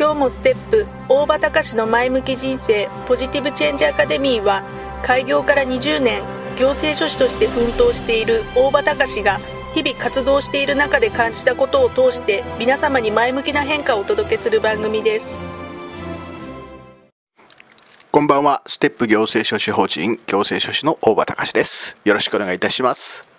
今日もステップ。大場隆の前向き人生。ポジティブチェンジアカデミーは開業から20年行政書士として奮闘している大場隆が日々活動している中で感じたことを通して皆様に前向きな変化をお届けする番組です。こんばんは。ステップ行政書士法人行政書士の大場隆です。よろしくお願いいたします。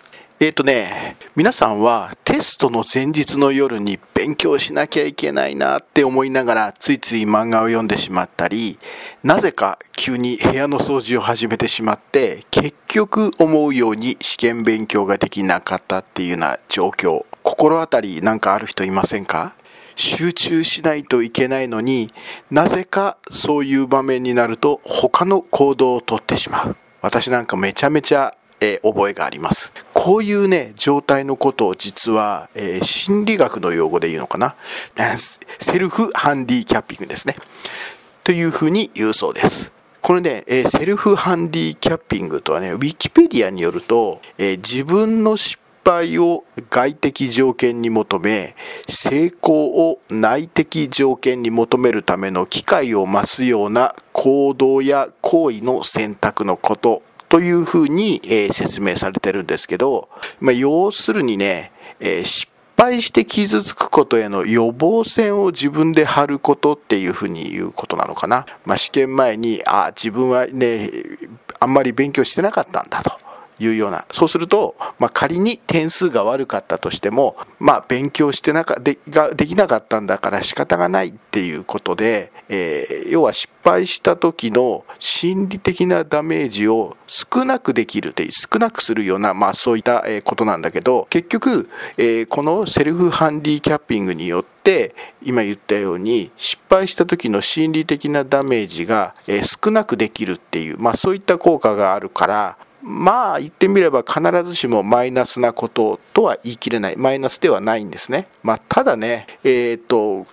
えっ、ー、とね、皆さんはテストの前日の夜に勉強しなきゃいけないなって思いながらついつい漫画を読んでしまったり、なぜか急に部屋の掃除を始めてしまって、結局思うように試験勉強ができなかったっていうような状況、心当たりなんかある人いませんか？集中しないといけないのになぜかそういう場面になると他の行動をとってしまう。私なんかめちゃめちゃえー、覚えがあります。こういうね、状態のことを実は、えー、心理学の用語で言うのかな？セルフハンディキャッピングですね。というふうに言うそうです。これね、えー、セルフハンディキャッピングとはね、ウィキペディアによると、え自分の失敗を外的条件に求め、成功を内的条件に求めるための機会を増すような行動や行為の選択のことというふうに、え、説明されてるんですけど、まあ、要するにね、え、失敗して傷つくことへの予防線を自分で張ることっていうふうに言うことなのかな。まあ、試験前に、あ、自分はね、あんまり勉強してなかったんだと。いうような。そうすると、まあ、仮に点数が悪かったとしても、まあ、勉強してなかでができなかったんだから仕方がないっていうことで、えー、要は失敗した時の心理的なダメージを少なくできるって少なくするような、まあ、そういったことなんだけど結局、えー、このセルフハンディキャッピングによって今言ったように失敗した時の心理的なダメージが少なくできるっていう、まあ、そういった効果があるからまあ言ってみれば必ずしもマイナスなこととは言い切れない。マイナスではないんですね。まあ、ただね、えーと、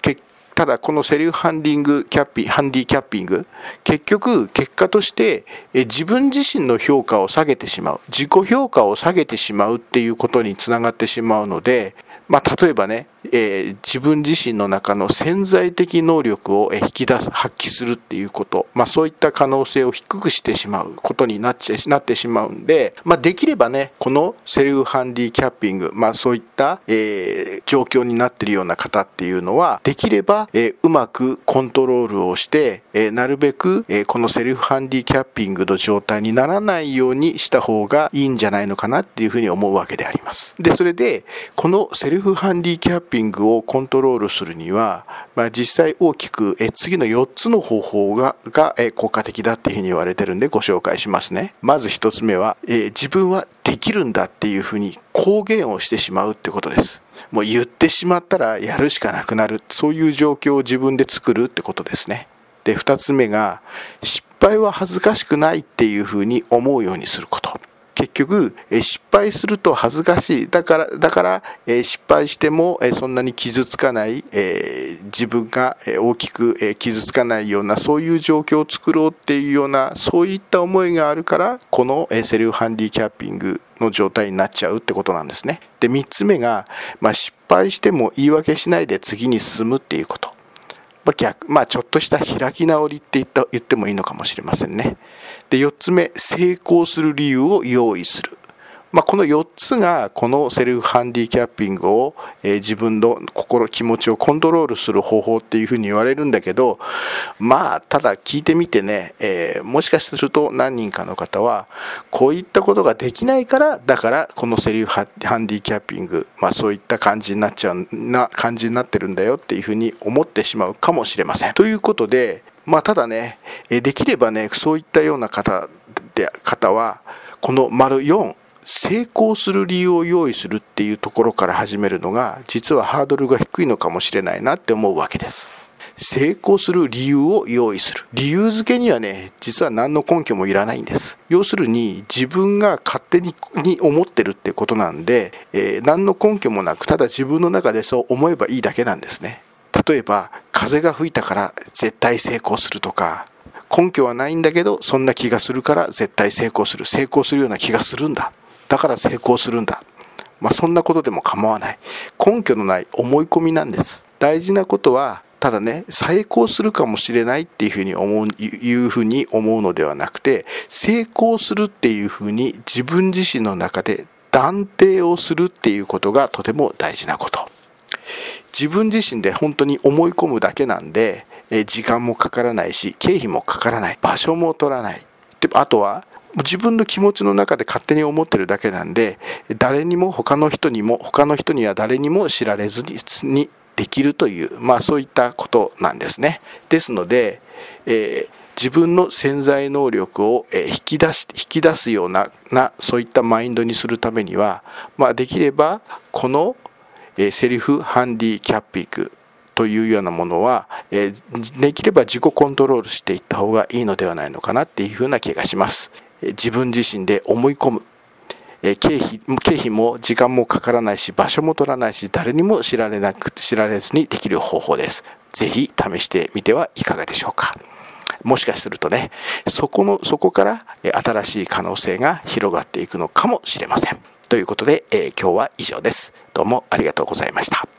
ただこのセルフハンディングキャッピハンディキャッピング。結局結果として自分自身の評価を下げてしまう。自己評価を下げてしまうっていうことにつながってしまうのでまあ、例えばね、えー、自分自身の中の潜在的能力を引き出す発揮するっていうこと、まあ、そういった可能性を低くしてしまうことになっちゃなってしまうんで、まあ、できればねこのセルフハンディキャッピング、まあ、そういった、えー、状況になってるような方っていうのはできれば、えー、うまくコントロールをして、え、なるべく、え、このセルフハンディキャッピングの状態にならないようにした方がいいんじゃないのかなっていうふうに思うわけであります。でそれでこのセルフハンディキャッピングピングをコントロールするには、まあ、実際大きくえ次の4つの方法ががえ効果的だっていうふうに言われてるんでご紹介しますね。まず1つ目は、え自分はできるんだっていうふうに公言をしてしまうってことです。もう言ってしまったらやるしかなくなる。そういう状況を自分で作るってことですね。で、2つ目が、失敗は恥ずかしくないっていうふうに思うようにすること。結局、え失敗すると恥ずかしい。だから、だから、え失敗しても、えそんなに傷つかない、え自分が大きく、え傷つかないような、そういう状況を作ろうっていうような、そういった思いがあるから、この、えセルフハンディキャッピングの状態になっちゃうってことなんですね。で、3つ目が、まあ、失敗しても言い訳しないで次に進むっていうこと。まあ、逆、まあ、ちょっとした開き直りって言った言ってもいいのかもしれませんね。で、4つ目、成功する理由を用意する。まあ、この4つがこのセルフハンディキャッピングを、え、自分の心気持ちをコントロールする方法っていうふうに言われるんだけどまあただ聞いてみてね、えー、もしかすると何人かの方はこういったことができないからだからこのセルフハンディキャッピング、まあ、そういった感じになっちゃうな感じになってるんだよっていうふうに思ってしまうかもしれません。ということでまあただねできればねそういったような方で方はこの丸4成功する理由を用意するっていうところから始めるのが実はハードルが低いのかもしれないなって思うわけです。成功する理由を用意する。理由付けにはね実は何の根拠もいらないんです。要するに自分が勝手にに思ってるってことなんで、えー、何の根拠もなくただ自分の中でそう思えばいいだけなんですね。例えば風が吹いたから絶対成功するとか根拠はないんだけどそんな気がするから絶対成功する。成功するような気がするんだ。だから成功するんだ。まあ、そんなことでも構わない。根拠のない思い込みなんです。大事なことは、ただね、成功するかもしれないっていうふうに思う、いうふうに思うのではなくて、成功するっていうふうに自分自身の中で断定をするっていうことがとても大事なこと。自分自身で本当に思い込むだけなんで、時間もかからないし、経費もかからない、場所も取らない。であとは自分の気持ちの中で勝手に思ってるだけなんで誰にも他の人にも他の人には誰にも知られずにできるというまあそういったことなんですねですので、えー、自分の潜在能力を引き出し引き出すようななそういったマインドにするためには、まあ、できればこの、セリフハンディキャッピングというようなものは、できれば自己コントロールしていった方がいいのではないのかなっていうふうな気がします。自分自身で思い込む。経費経費も時間もかからないし場所も取らないし誰にも知られなく知られずにできる方法です。ぜひ試してみてはいかがでしょうか。もしかするとねそこのそこから新しい可能性が広がっていくのかもしれません。ということで、えー、今日は以上です。どうもありがとうございました。